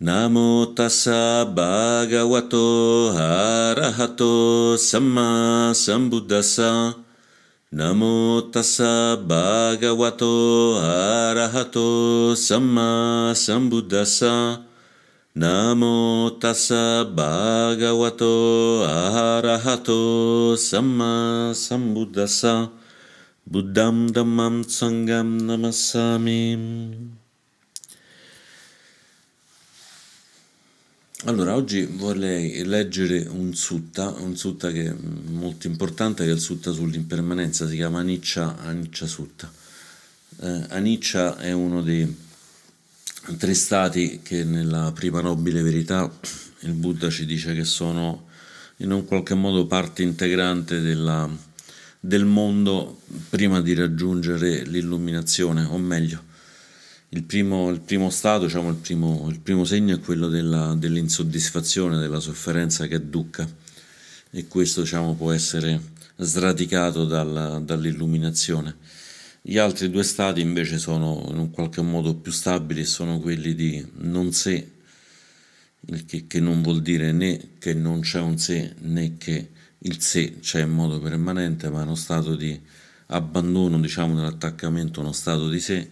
Namo tassa bhagavato arahato samma sambuddhassa. Namo tassa bhagavato arahato samma sambuddhassa. Namo tassa bhagavato arahato samma sambuddhassa. Buddham dhammam sangam namassami. Allora, oggi vorrei leggere un sutta, un sutta che è molto importante, che è il sutta sull'impermanenza, si chiama Aniccia, Aniccia Sutta. Eh, Aniccia è uno dei tre stati che nella prima nobile verità il Buddha ci dice che sono in un qualche modo parte integrante della, del mondo prima di raggiungere l'illuminazione, o meglio, il primo, il primo stato, diciamo, il primo, il primo, segno è quello della, dell'insoddisfazione, della sofferenza che dukkha e questo diciamo, può essere sradicato dalla, dall'illuminazione. Gli altri due stati invece sono in un qualche modo più stabili, sono quelli di non sé, il che, che non vuol dire né che non c'è un sé né che il sé c'è in modo permanente, ma è uno stato di abbandono diciamo, dell'attaccamento, uno stato di sé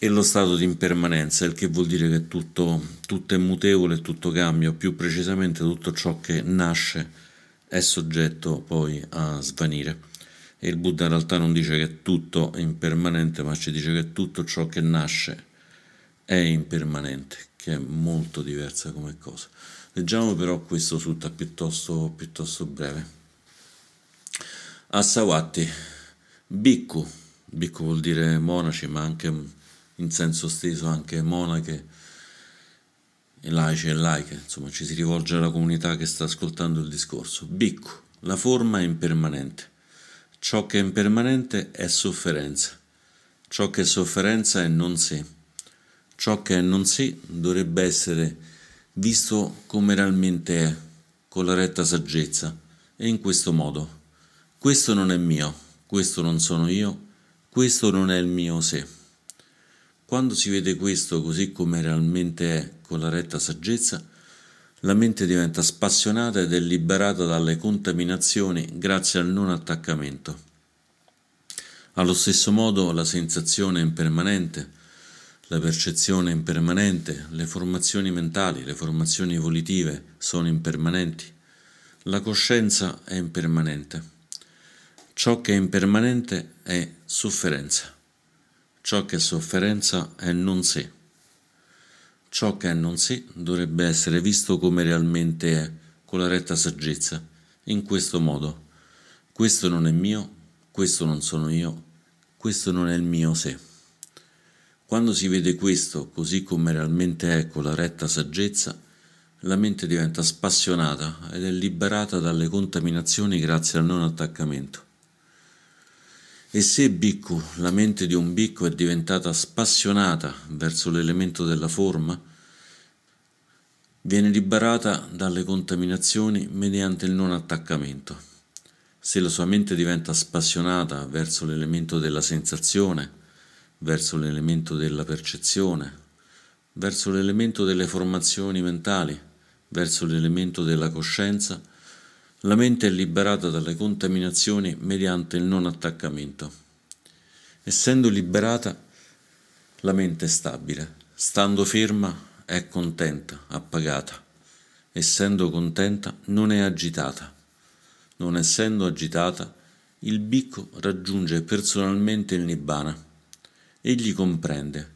e lo stato di impermanenza, il che vuol dire che tutto, tutto è mutevole, tutto cambia, o più precisamente tutto ciò che nasce è soggetto poi a svanire. E il Buddha in realtà non dice che tutto è impermanente, ma ci dice che tutto ciò che nasce è impermanente, che è molto diversa come cosa. Leggiamo però questo sutta piuttosto, piuttosto breve. Asawati, Bhikkhu, Bhikkhu vuol dire monaci, ma anche in senso steso anche monache e laici e laiche, insomma ci si rivolge alla comunità che sta ascoltando il discorso. Bicco, la forma è impermanente. Ciò che è impermanente è sofferenza. Ciò che è sofferenza è non sé. Ciò che è non sé dovrebbe essere visto come realmente è, con la retta saggezza, e in questo modo. Questo non è mio, questo non sono io, questo non è il mio sé. Quando si vede questo così come realmente è, con la retta saggezza, la mente diventa spassionata ed è liberata dalle contaminazioni grazie al non attaccamento. Allo stesso modo la sensazione è impermanente, la percezione è impermanente, le formazioni mentali, le formazioni volitive sono impermanenti, la coscienza è impermanente. Ciò che è impermanente è sofferenza. Ciò che è sofferenza è non sé. Ciò che è non sé dovrebbe essere visto come realmente è, con la retta saggezza, in questo modo. Questo non è mio, questo non sono io, questo non è il mio sé. Quando si vede questo così come realmente è con la retta saggezza, la mente diventa spassionata ed è liberata dalle contaminazioni grazie al non attaccamento. E se Bhikkhu, la mente di un Bhikkhu è diventata spassionata verso l'elemento della forma, viene liberata dalle contaminazioni mediante il non attaccamento. Se la sua mente diventa spassionata verso l'elemento della sensazione, verso l'elemento della percezione, verso l'elemento delle formazioni mentali, verso l'elemento della coscienza, la mente è liberata dalle contaminazioni mediante il non attaccamento. Essendo liberata, la mente è stabile. Stando ferma, è contenta, appagata. Essendo contenta, non è agitata. Non essendo agitata, il bicco raggiunge personalmente il nibbana. Egli comprende.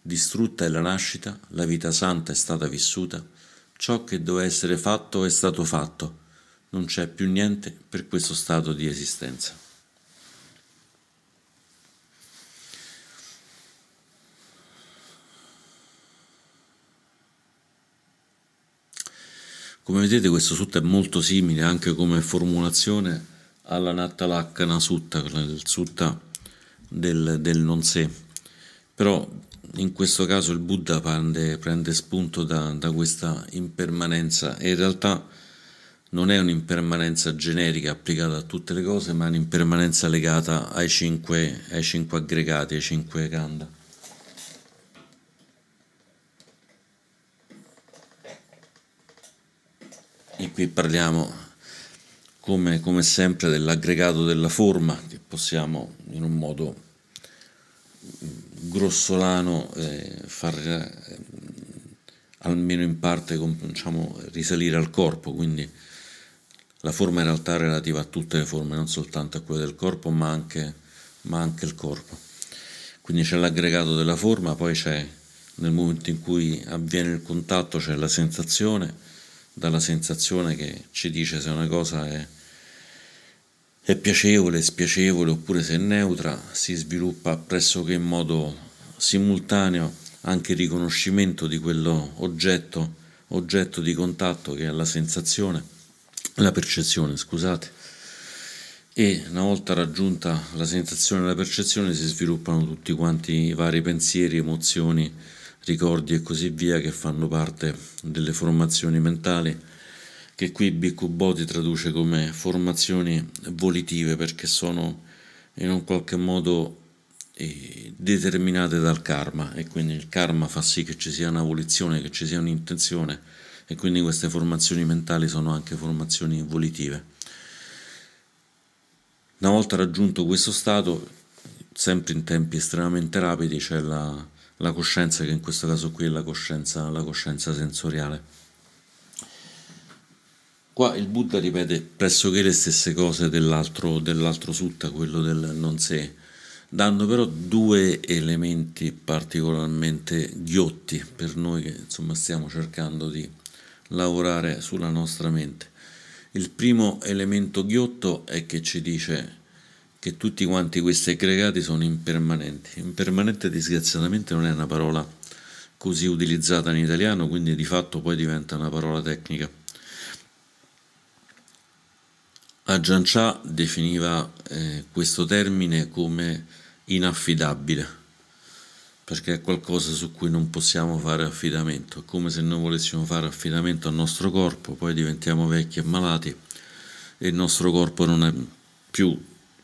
Distrutta è la nascita, la vita santa è stata vissuta, ciò che doveva essere fatto è stato fatto non c'è più niente per questo stato di esistenza. Come vedete questo sutta è molto simile anche come formulazione alla Nattalakkana Sutta, il sutta del, del non sé, però in questo caso il Buddha prende, prende spunto da, da questa impermanenza e in realtà non è un'impermanenza generica applicata a tutte le cose, ma è un'impermanenza legata ai cinque, ai cinque aggregati, ai cinque kanda. qui parliamo come, come sempre dell'aggregato della forma che possiamo in un modo grossolano eh, far eh, almeno in parte diciamo, risalire al corpo, quindi la forma in realtà è relativa a tutte le forme, non soltanto a quelle del corpo, ma anche, ma anche il corpo. Quindi c'è l'aggregato della forma, poi c'è nel momento in cui avviene il contatto c'è la sensazione, dalla sensazione che ci dice se una cosa è, è piacevole, spiacevole oppure se è neutra, si sviluppa pressoché in modo simultaneo anche il riconoscimento di quello oggetto, oggetto di contatto che è la sensazione la percezione, scusate. E una volta raggiunta la sensazione e la percezione si sviluppano tutti quanti i vari pensieri, emozioni, ricordi e così via che fanno parte delle formazioni mentali che qui Bhikkhu Bodhi traduce come formazioni volitive perché sono in un qualche modo eh, determinate dal karma e quindi il karma fa sì che ci sia una volizione, che ci sia un'intenzione e quindi queste formazioni mentali sono anche formazioni volitive. Una volta raggiunto questo stato, sempre in tempi estremamente rapidi, c'è la, la coscienza che in questo caso qui è la coscienza, la coscienza sensoriale. Qua il Buddha ripete pressoché le stesse cose dell'altro, dell'altro sutta, quello del non sé, dando però due elementi particolarmente ghiotti per noi che insomma stiamo cercando di lavorare sulla nostra mente. Il primo elemento ghiotto è che ci dice che tutti quanti questi aggregati sono impermanenti. Impermanente disgraziatamente non è una parola così utilizzata in italiano, quindi di fatto poi diventa una parola tecnica. Chah definiva eh, questo termine come inaffidabile perché è qualcosa su cui non possiamo fare affidamento. È come se noi volessimo fare affidamento al nostro corpo, poi diventiamo vecchi e malati e il nostro corpo non è più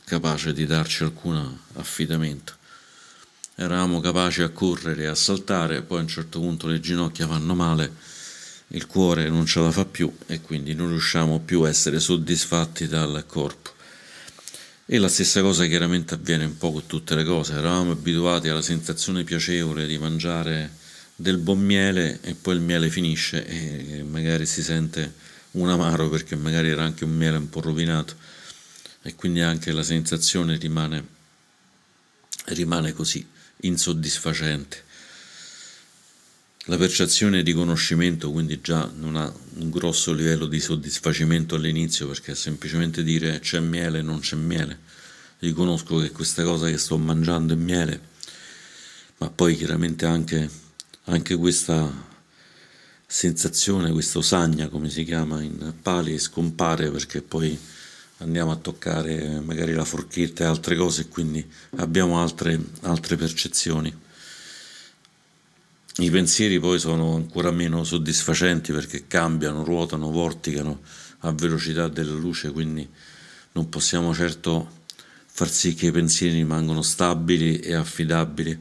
capace di darci alcun affidamento. Eravamo capaci a correre e a saltare, poi a un certo punto le ginocchia vanno male, il cuore non ce la fa più e quindi non riusciamo più a essere soddisfatti dal corpo. E la stessa cosa chiaramente avviene un po' con tutte le cose, eravamo abituati alla sensazione piacevole di mangiare del buon miele e poi il miele finisce e magari si sente un amaro perché magari era anche un miele un po' rovinato e quindi anche la sensazione rimane, rimane così insoddisfacente. La percezione di conoscimento quindi già non ha un grosso livello di soddisfacimento all'inizio perché è semplicemente dire c'è miele, non c'è miele. Riconosco che questa cosa che sto mangiando è miele, ma poi chiaramente anche, anche questa sensazione, questa osagna come si chiama in pali scompare perché poi andiamo a toccare magari la forchetta e altre cose e quindi abbiamo altre, altre percezioni. I pensieri poi sono ancora meno soddisfacenti perché cambiano, ruotano, vorticano a velocità della luce, quindi non possiamo certo far sì che i pensieri rimangano stabili e affidabili.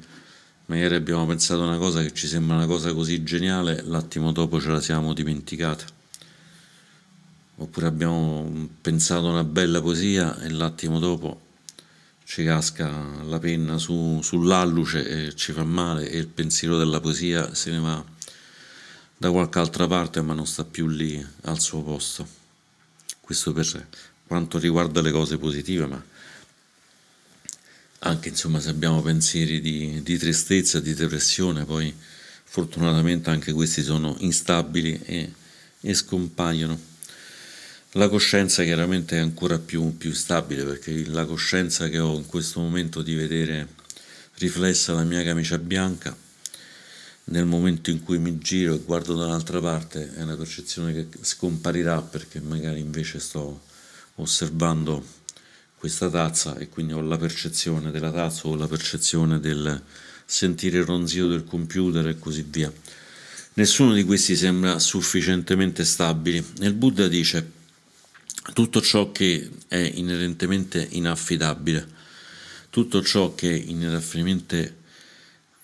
Magari abbiamo pensato una cosa che ci sembra una cosa così geniale, l'attimo dopo ce la siamo dimenticata. Oppure abbiamo pensato una bella poesia e l'attimo dopo ci casca la penna su, sull'alluce e ci fa male e il pensiero della poesia se ne va da qualche altra parte ma non sta più lì al suo posto. Questo per quanto riguarda le cose positive, ma anche insomma se abbiamo pensieri di, di tristezza, di depressione, poi fortunatamente anche questi sono instabili e, e scompaiono. La coscienza chiaramente è ancora più, più, stabile perché la coscienza che ho in questo momento di vedere riflessa la mia camicia bianca, nel momento in cui mi giro e guardo dall'altra parte è una percezione che scomparirà perché magari invece sto osservando questa tazza e quindi ho la percezione della tazza o la percezione del sentire il ronzio del computer e così via. Nessuno di questi sembra sufficientemente stabili. Il Buddha dice tutto ciò che è inerentemente inaffidabile, tutto ciò che è inerentemente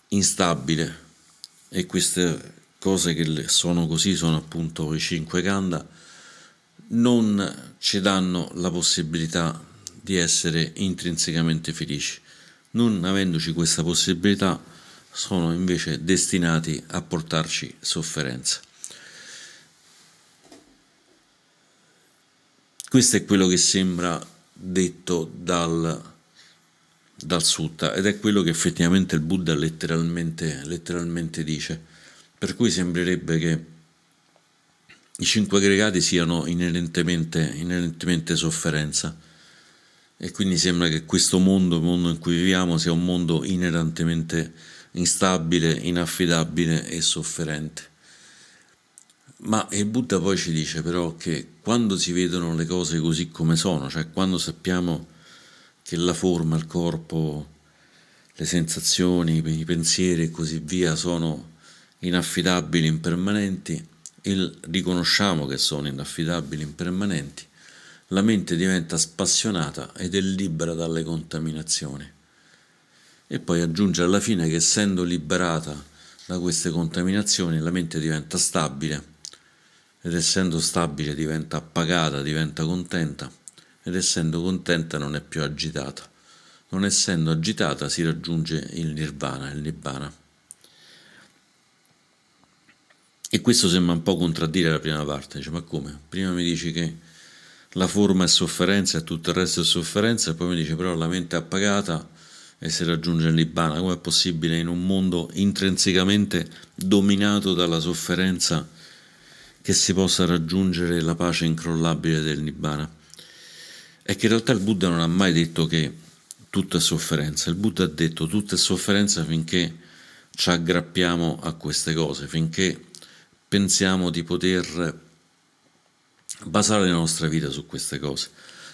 instabile e queste cose che sono così sono appunto i cinque kanda, non ci danno la possibilità di essere intrinsecamente felici. Non avendoci questa possibilità, sono invece destinati a portarci sofferenza. Questo è quello che sembra detto dal, dal Sutta ed è quello che effettivamente il Buddha letteralmente, letteralmente dice. Per cui sembrerebbe che i cinque aggregati siano inerentemente, inerentemente sofferenza e quindi sembra che questo mondo, il mondo in cui viviamo, sia un mondo inerentemente instabile, inaffidabile e sofferente. Ma il Buddha poi ci dice però che quando si vedono le cose così come sono, cioè quando sappiamo che la forma, il corpo, le sensazioni, i pensieri e così via sono inaffidabili, impermanenti, e riconosciamo che sono inaffidabili, impermanenti, la mente diventa spassionata ed è libera dalle contaminazioni. E poi aggiunge alla fine che essendo liberata da queste contaminazioni la mente diventa stabile ed essendo stabile diventa appagata, diventa contenta ed essendo contenta non è più agitata. Non essendo agitata si raggiunge il nirvana, il nibbana. E questo sembra un po' contraddire la prima parte, dice ma come? Prima mi dici che la forma è sofferenza e tutto il resto è sofferenza e poi mi dice però la mente è appagata e si raggiunge il nibbana. Come è possibile in un mondo intrinsecamente dominato dalla sofferenza che si possa raggiungere la pace incrollabile del Nibbana. È che in realtà il Buddha non ha mai detto che tutto è sofferenza, il Buddha ha detto tutto è sofferenza finché ci aggrappiamo a queste cose, finché pensiamo di poter basare la nostra vita su queste cose.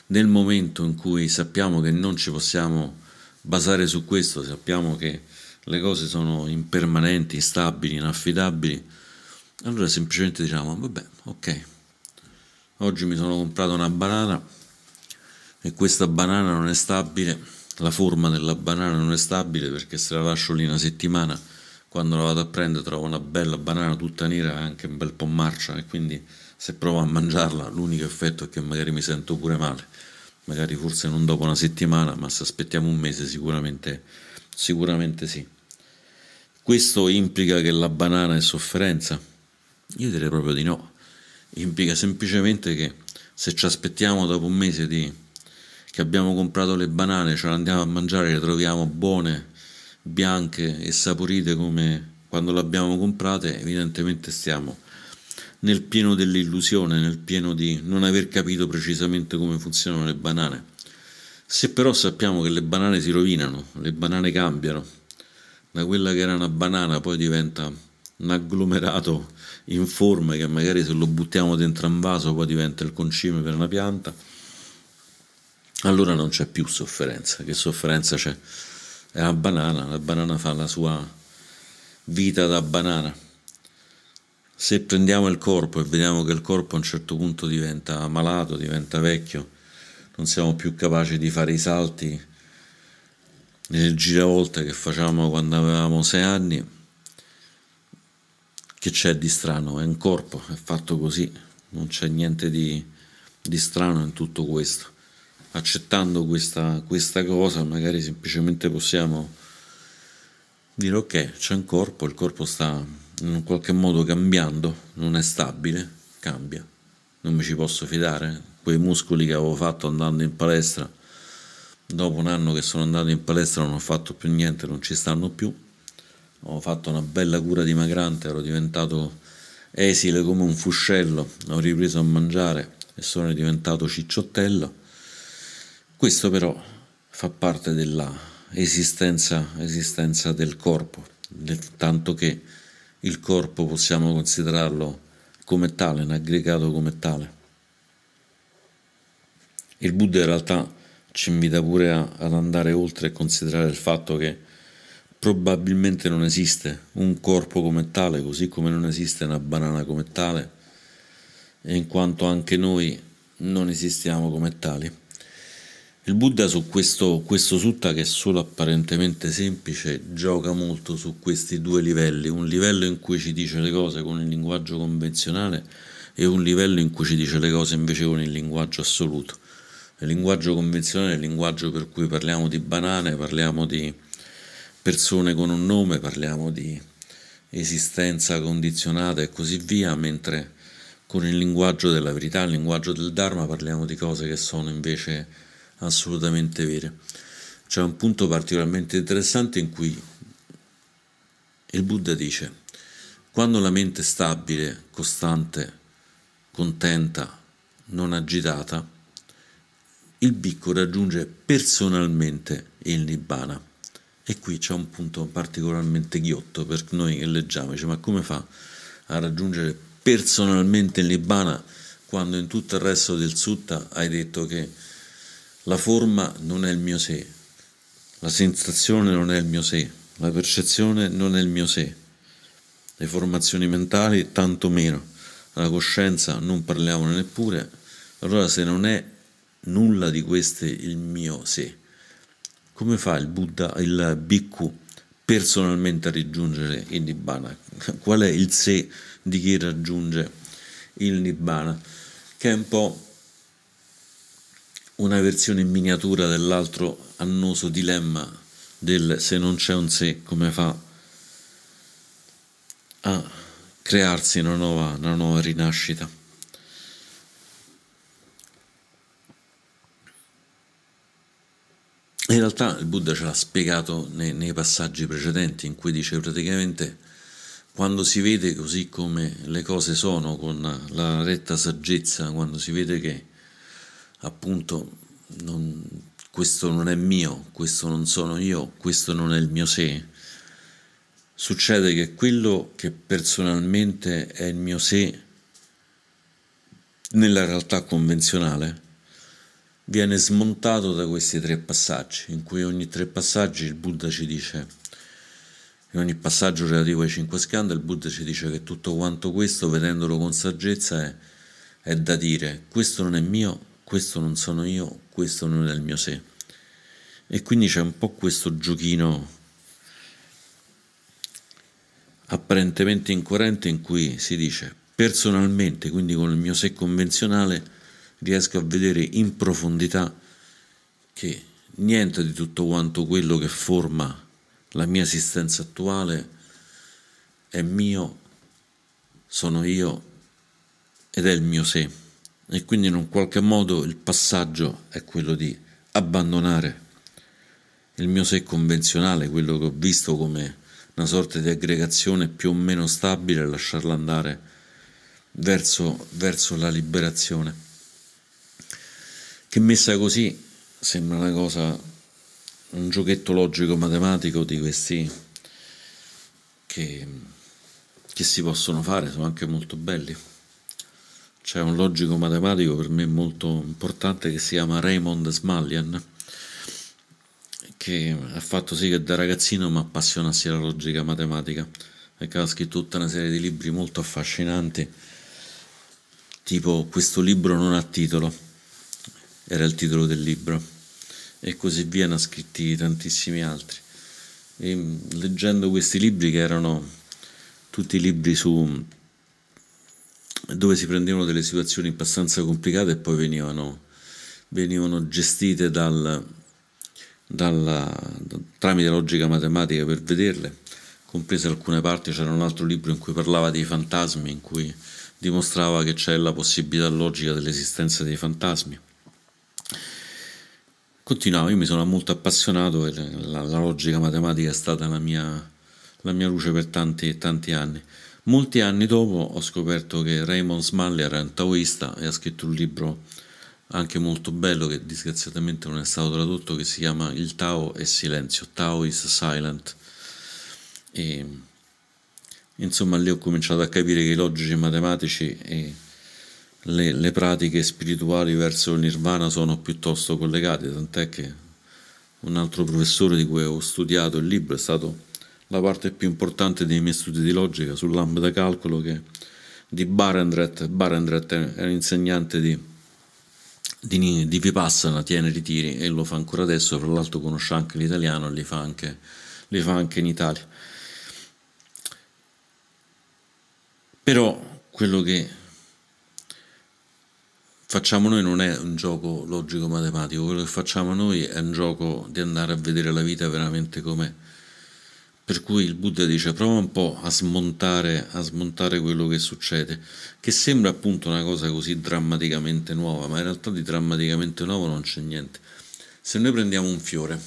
Nel momento in cui sappiamo che non ci possiamo basare su questo, sappiamo che le cose sono impermanenti, instabili, inaffidabili, allora semplicemente diciamo, vabbè, ok, oggi mi sono comprato una banana e questa banana non è stabile, la forma della banana non è stabile perché se la lascio lì una settimana, quando la vado a prendere trovo una bella banana tutta nera e anche un bel po' marcia e quindi se provo a mangiarla l'unico effetto è che magari mi sento pure male, magari forse non dopo una settimana, ma se aspettiamo un mese sicuramente, sicuramente sì. Questo implica che la banana è sofferenza? Io direi proprio di no. Implica semplicemente che se ci aspettiamo dopo un mese di, che abbiamo comprato le banane, ce le andiamo a mangiare, le troviamo buone, bianche e saporite come quando le abbiamo comprate, evidentemente stiamo nel pieno dell'illusione, nel pieno di non aver capito precisamente come funzionano le banane. Se però sappiamo che le banane si rovinano, le banane cambiano, da quella che era una banana poi diventa un agglomerato in forme che magari se lo buttiamo dentro un vaso poi diventa il concime per una pianta, allora non c'è più sofferenza. Che sofferenza c'è? È la banana, la banana fa la sua vita da banana. Se prendiamo il corpo e vediamo che il corpo a un certo punto diventa malato, diventa vecchio, non siamo più capaci di fare i salti nelle giravolte che facevamo quando avevamo sei anni, che c'è di strano? È un corpo, è fatto così, non c'è niente di, di strano in tutto questo. Accettando questa, questa cosa, magari semplicemente possiamo dire ok, c'è un corpo, il corpo sta in qualche modo cambiando, non è stabile, cambia, non mi ci posso fidare. Quei muscoli che avevo fatto andando in palestra, dopo un anno che sono andato in palestra non ho fatto più niente, non ci stanno più ho fatto una bella cura dimagrante, ero diventato esile come un fuscello, ho ripreso a mangiare e sono diventato cicciottello. Questo però fa parte della esistenza, esistenza del corpo, tanto che il corpo possiamo considerarlo come tale, un aggregato come tale. Il Buddha in realtà ci invita pure a, ad andare oltre e considerare il fatto che probabilmente non esiste un corpo come tale, così come non esiste una banana come tale, in quanto anche noi non esistiamo come tali. Il Buddha su questo, questo sutta che è solo apparentemente semplice gioca molto su questi due livelli, un livello in cui ci dice le cose con il linguaggio convenzionale e un livello in cui ci dice le cose invece con il linguaggio assoluto. Il linguaggio convenzionale è il linguaggio per cui parliamo di banane, parliamo di persone con un nome, parliamo di esistenza condizionata e così via, mentre con il linguaggio della verità, il linguaggio del Dharma, parliamo di cose che sono invece assolutamente vere. C'è un punto particolarmente interessante in cui il Buddha dice, quando la mente è stabile, costante, contenta, non agitata, il bicco raggiunge personalmente il Nibbana. E qui c'è un punto particolarmente ghiotto per noi che leggiamo, dice, ma come fa a raggiungere personalmente il Nibbana quando in tutto il resto del Sutta hai detto che la forma non è il mio sé, la sensazione non è il mio sé, la percezione non è il mio sé, le formazioni mentali tanto meno, la coscienza non parliamo neppure, allora se non è nulla di queste il mio sé, come fa il Buddha, il Bhikkhu personalmente a raggiungere il Nibbana? Qual è il sé di chi raggiunge il Nibbana? Che è un po' una versione in miniatura dell'altro annoso dilemma del se non c'è un sé, come fa a crearsi una nuova, una nuova rinascita. In realtà il Buddha ce l'ha spiegato nei, nei, passaggi precedenti in cui dice praticamente quando si vede così come le cose sono, con la retta saggezza, quando si vede che appunto non, questo non è mio, questo non sono io, questo non è il mio sé, succede che quello che personalmente è il mio sé nella realtà convenzionale viene smontato da questi tre passaggi, in cui ogni tre passaggi il Buddha ci dice, in ogni passaggio relativo ai cinque scandali, il Buddha ci dice che tutto quanto questo, vedendolo con saggezza, è, è da dire, questo non è mio, questo non sono io, questo non è il mio sé. E quindi c'è un po' questo giochino apparentemente incoerente in cui si dice personalmente, quindi con il mio sé convenzionale, riesco a vedere in profondità che niente di tutto quanto quello che forma la mia esistenza attuale è mio, sono io ed è il mio sé e quindi in un qualche modo il passaggio è quello di abbandonare il mio sé convenzionale, quello che ho visto come una sorta di aggregazione più o meno stabile lasciarla andare verso, verso la liberazione. Che messa così sembra una cosa, un giochetto logico-matematico di questi che, che si possono fare, sono anche molto belli. C'è un logico matematico per me molto importante che si chiama Raymond Smallian, che ha fatto sì che da ragazzino mi appassionassi alla logica matematica, perché ha scritto tutta una serie di libri molto affascinanti, tipo questo libro non ha titolo, era il titolo del libro, e così via, ne ha scritti tantissimi altri. E leggendo questi libri che erano tutti libri su dove si prendevano delle situazioni abbastanza complicate e poi venivano, venivano gestite dal, dalla, tramite logica matematica per vederle, comprese alcune parti, c'era un altro libro in cui parlava dei fantasmi, in cui dimostrava che c'è la possibilità logica dell'esistenza dei fantasmi. Continuavo, io mi sono molto appassionato e la, la logica matematica è stata la mia, la mia luce per tanti, tanti anni. Molti anni dopo ho scoperto che Raymond Smalley era un taoista e ha scritto un libro anche molto bello che disgraziatamente non è stato tradotto che si chiama Il Tao è silenzio, Tao is silent. E, insomma lì ho cominciato a capire che i logici matematici e le, le pratiche spirituali verso il nirvana sono piuttosto collegate, tant'è che un altro professore di cui ho studiato il libro è stato la parte più importante dei miei studi di logica sull'ambito calcolo che di Barendret. Barendret è un insegnante di, di, di Vipassana, tiene ritiri e lo fa ancora adesso, fra l'altro conosce anche l'italiano e li fa anche, li fa anche in Italia. Però quello che facciamo noi non è un gioco logico-matematico, quello che facciamo noi è un gioco di andare a vedere la vita veramente com'è. Per cui il Buddha dice prova un po' a smontare, a smontare quello che succede, che sembra appunto una cosa così drammaticamente nuova, ma in realtà di drammaticamente nuovo non c'è niente. Se noi prendiamo un fiore,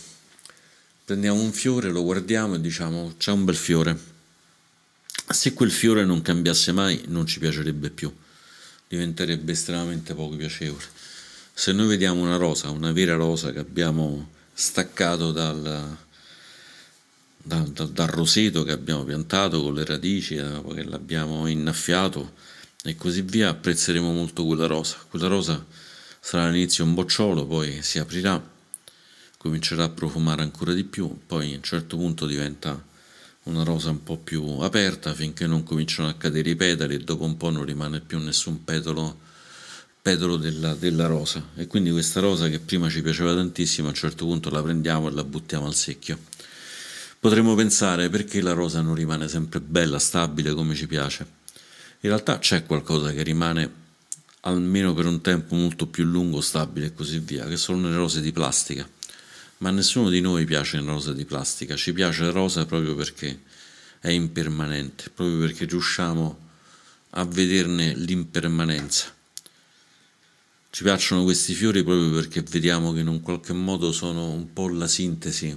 prendiamo un fiore, lo guardiamo e diciamo c'è un bel fiore, se quel fiore non cambiasse mai non ci piacerebbe più diventerebbe estremamente poco piacevole. Se noi vediamo una rosa, una vera rosa che abbiamo staccato dal, dal, dal, dal roseto che abbiamo piantato con le radici, eh, che l'abbiamo innaffiato e così via, apprezzeremo molto quella rosa. Quella rosa sarà all'inizio un bocciolo, poi si aprirà, comincerà a profumare ancora di più, poi a un certo punto diventa una rosa un po' più aperta finché non cominciano a cadere i petali e dopo un po' non rimane più nessun petalo, petalo della, della, rosa e quindi questa rosa che prima ci piaceva tantissimo a un certo punto la prendiamo e la buttiamo al secchio. Potremmo pensare perché la rosa non rimane sempre bella, stabile come ci piace. In realtà c'è qualcosa che rimane almeno per un tempo molto più lungo, stabile e così via, che sono le rose di plastica ma nessuno di noi piace la rosa di plastica, ci piace la rosa proprio perché è impermanente, proprio perché riusciamo a vederne l'impermanenza. Ci piacciono questi fiori proprio perché vediamo che in un qualche modo sono un po' la sintesi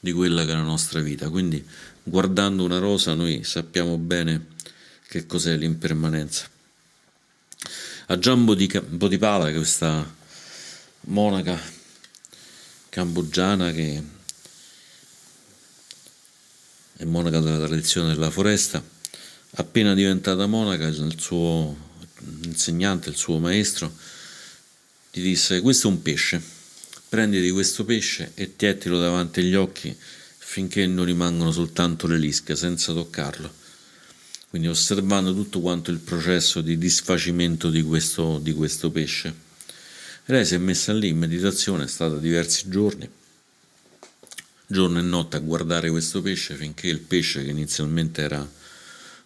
di quella che è la nostra vita, quindi guardando una rosa noi sappiamo bene che cos'è l'impermanenza. A Giambo di Bodhipala, questa monaca cambogiana che è monaca della tradizione della foresta, appena diventata monaca, il suo insegnante, il suo maestro, gli disse questo è un pesce, prenditi questo pesce e tiettilo davanti agli occhi finché non rimangono soltanto le lische, senza toccarlo. Quindi osservando tutto quanto il processo di disfacimento di questo, di questo pesce. Lei si è messa lì in meditazione, è stata diversi giorni, giorno e notte a guardare questo pesce finché il pesce che inizialmente era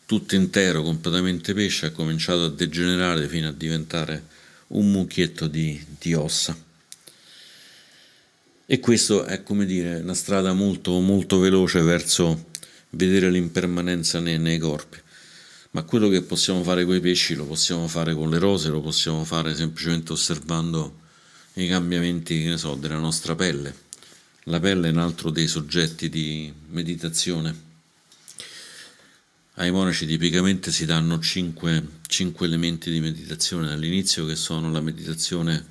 tutto intero, completamente pesce, ha cominciato a degenerare fino a diventare un mucchietto di, di ossa. E questo è come dire una strada molto, molto veloce verso vedere l'impermanenza nei, nei corpi ma quello che possiamo fare con i pesci lo possiamo fare con le rose, lo possiamo fare semplicemente osservando i cambiamenti so, della nostra pelle. La pelle è un altro dei soggetti di meditazione. Ai monaci tipicamente si danno cinque, cinque elementi di meditazione all'inizio che sono la meditazione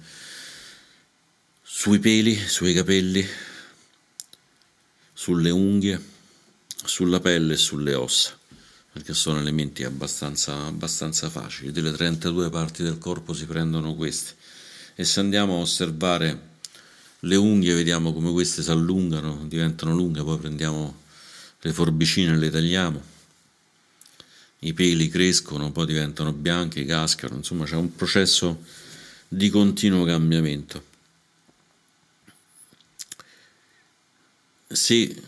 sui peli, sui capelli, sulle unghie, sulla pelle e sulle ossa perché sono elementi abbastanza, abbastanza facili. Delle 32 parti del corpo si prendono questi. E se andiamo a osservare le unghie, vediamo come queste si allungano, diventano lunghe, poi prendiamo le forbicine e le tagliamo. I peli crescono, poi diventano bianchi, cascano, insomma c'è un processo di continuo cambiamento. Se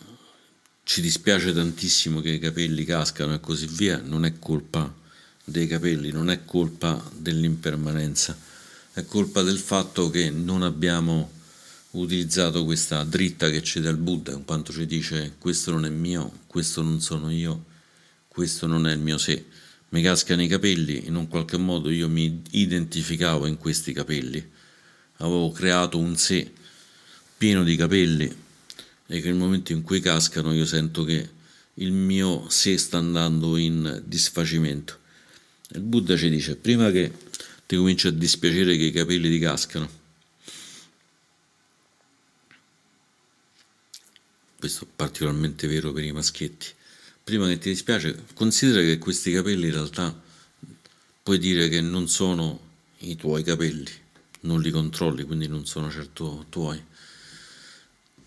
ci dispiace tantissimo che i capelli cascano e così via, non è colpa dei capelli, non è colpa dell'impermanenza, è colpa del fatto che non abbiamo utilizzato questa dritta che ci dà il Buddha, in quanto ci dice questo non è mio, questo non sono io, questo non è il mio sé. Mi cascano i capelli, in un qualche modo io mi identificavo in questi capelli, avevo creato un sé pieno di capelli e che nel momento in cui cascano io sento che il mio sé sta andando in disfacimento. Il Buddha ci dice, prima che ti cominci a dispiacere che i capelli ti cascano, questo è particolarmente vero per i maschietti, prima che ti dispiace, considera che questi capelli in realtà puoi dire che non sono i tuoi capelli, non li controlli, quindi non sono certo tuoi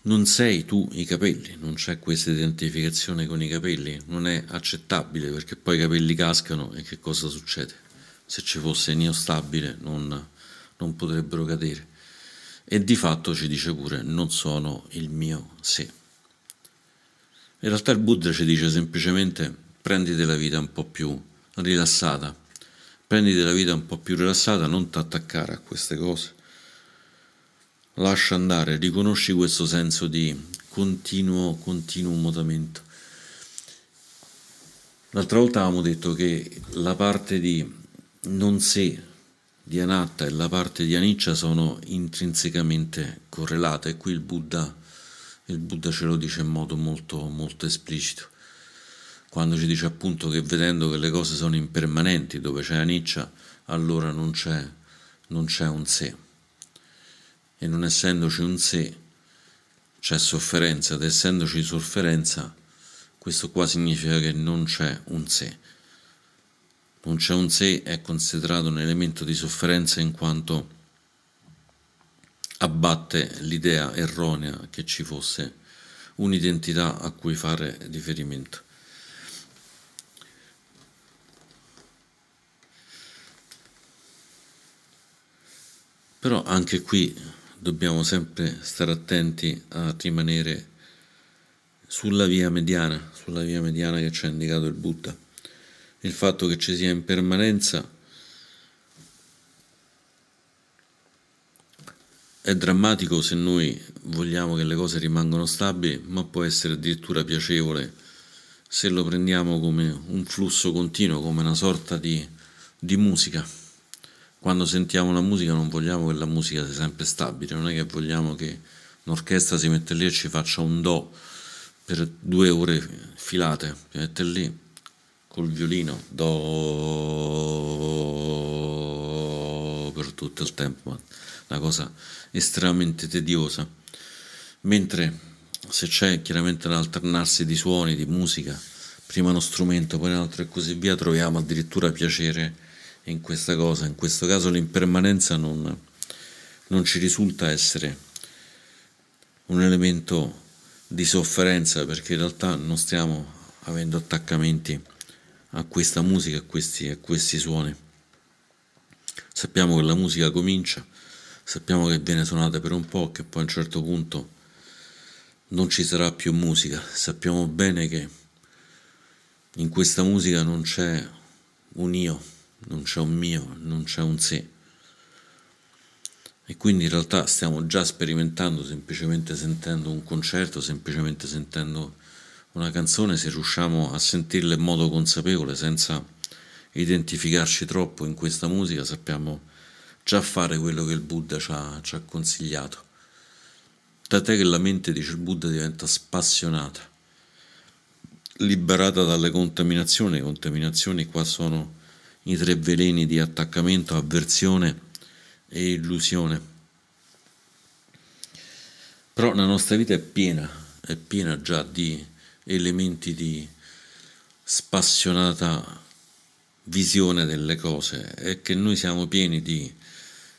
non sei tu i capelli, non c'è questa identificazione con i capelli, non è accettabile perché poi i capelli cascano e che cosa succede? Se ci fosse neostabile non, non potrebbero cadere. E di fatto ci dice pure non sono il mio sé. In realtà il Buddha ci dice semplicemente prenditi la vita un po' più rilassata, prenditi la vita un po' più rilassata, non ti attaccare a queste cose. Lascia andare, riconosci questo senso di continuo, continuo mutamento. L'altra volta avevamo detto che la parte di non sé di Anatta e la parte di Aniccia sono intrinsecamente correlate e qui il Buddha, il Buddha ce lo dice in modo molto, molto esplicito quando ci dice appunto che vedendo che le cose sono impermanenti, dove c'è aniccia, allora non c'è, non c'è un sé. E non essendoci un sé, c'è sofferenza, ed essendoci sofferenza, questo qua significa che non c'è un sé. Non c'è un sé è considerato un elemento di sofferenza in quanto abbatte l'idea erronea che ci fosse un'identità a cui fare riferimento. Però anche qui dobbiamo sempre stare attenti a rimanere sulla via mediana, sulla via mediana che ci ha indicato il Buddha. Il fatto che ci sia impermanenza è drammatico se noi vogliamo che le cose rimangano stabili, ma può essere addirittura piacevole se lo prendiamo come un flusso continuo, come una sorta di, di musica quando sentiamo la musica non vogliamo che la musica sia sempre stabile, non è che vogliamo che un'orchestra si mette lì e ci faccia un do per due ore filate, si mette lì col violino, do per tutto il tempo, una cosa estremamente tediosa. Mentre se c'è chiaramente un alternarsi di suoni, di musica, prima uno strumento, poi un altro e così via, troviamo addirittura piacere in questa cosa. In questo caso l'impermanenza non, non ci risulta essere un elemento di sofferenza perché in realtà non stiamo avendo attaccamenti a questa musica, a questi, a questi suoni. Sappiamo che la musica comincia, sappiamo che viene suonata per un po', che poi a un certo punto non ci sarà più musica. Sappiamo bene che in questa musica non c'è un io, non c'è un mio, non c'è un sé. E quindi in realtà stiamo già sperimentando, semplicemente sentendo un concerto, semplicemente sentendo una canzone, se riusciamo a sentirla in modo consapevole, senza identificarci troppo in questa musica, sappiamo già fare quello che il Buddha ci ha, ci ha consigliato. Tant'è che la mente, dice il Buddha, diventa spassionata, liberata dalle contaminazioni. Le contaminazioni qua sono i tre veleni di attaccamento, avversione e illusione. Però la nostra vita è piena, è piena già di elementi di spassionata visione delle cose e che noi siamo pieni di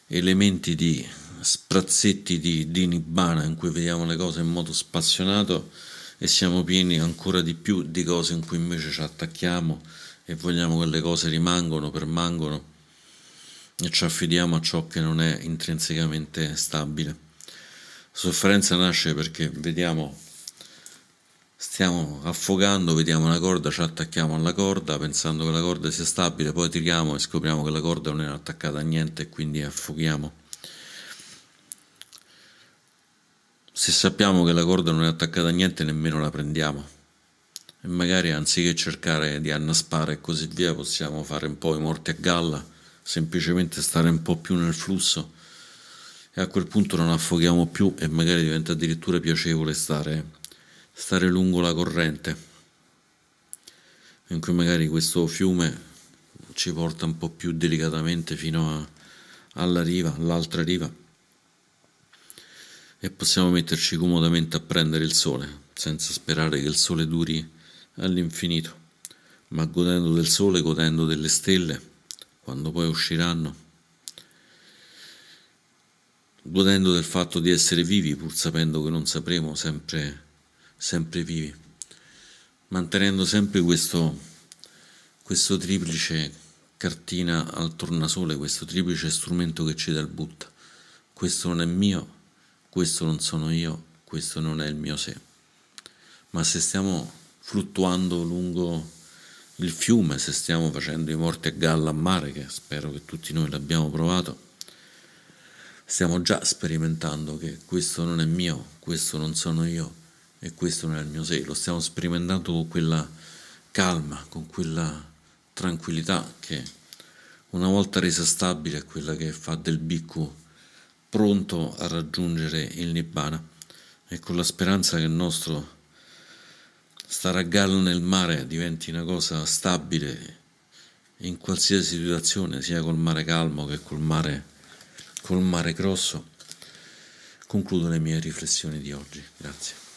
elementi di sprazzetti di, di nibbana in cui vediamo le cose in modo spassionato e siamo pieni ancora di più di cose in cui invece ci attacchiamo e vogliamo che le cose rimangano, permangono e ci affidiamo a ciò che non è intrinsecamente stabile. La sofferenza nasce perché vediamo, stiamo affogando, vediamo una corda, ci attacchiamo alla corda pensando che la corda sia stabile, poi tiriamo e scopriamo che la corda non è attaccata a niente e quindi affoghiamo. Se sappiamo che la corda non è attaccata a niente, nemmeno la prendiamo magari anziché cercare di annaspare e così via possiamo fare un po' i morti a galla, semplicemente stare un po' più nel flusso. E a quel punto non affoghiamo più e magari diventa addirittura piacevole stare, stare lungo la corrente in cui magari questo fiume ci porta un po' più delicatamente fino a, alla riva, all'altra riva. E possiamo metterci comodamente a prendere il sole senza sperare che il sole duri all'infinito, ma godendo del sole, godendo delle stelle, quando poi usciranno, godendo del fatto di essere vivi, pur sapendo che non sapremo sempre, sempre vivi, mantenendo sempre questo, questo triplice cartina al tornasole, questo triplice strumento che ci dà il Buddha. Questo non è mio, questo non sono io, questo non è il mio sé. Ma se stiamo fluttuando lungo il fiume, se stiamo facendo i morti a galla a mare, che spero che tutti noi l'abbiamo provato, stiamo già sperimentando che questo non è mio, questo non sono io e questo non è il mio sé, lo stiamo sperimentando con quella calma, con quella tranquillità che una volta resa stabile è quella che fa del bhikkhu pronto a raggiungere il nibbana. E con la speranza che il nostro stare a galla nel mare diventi una cosa stabile in qualsiasi situazione, sia col mare calmo che col mare, col mare grosso, concludo le mie riflessioni di oggi. Grazie.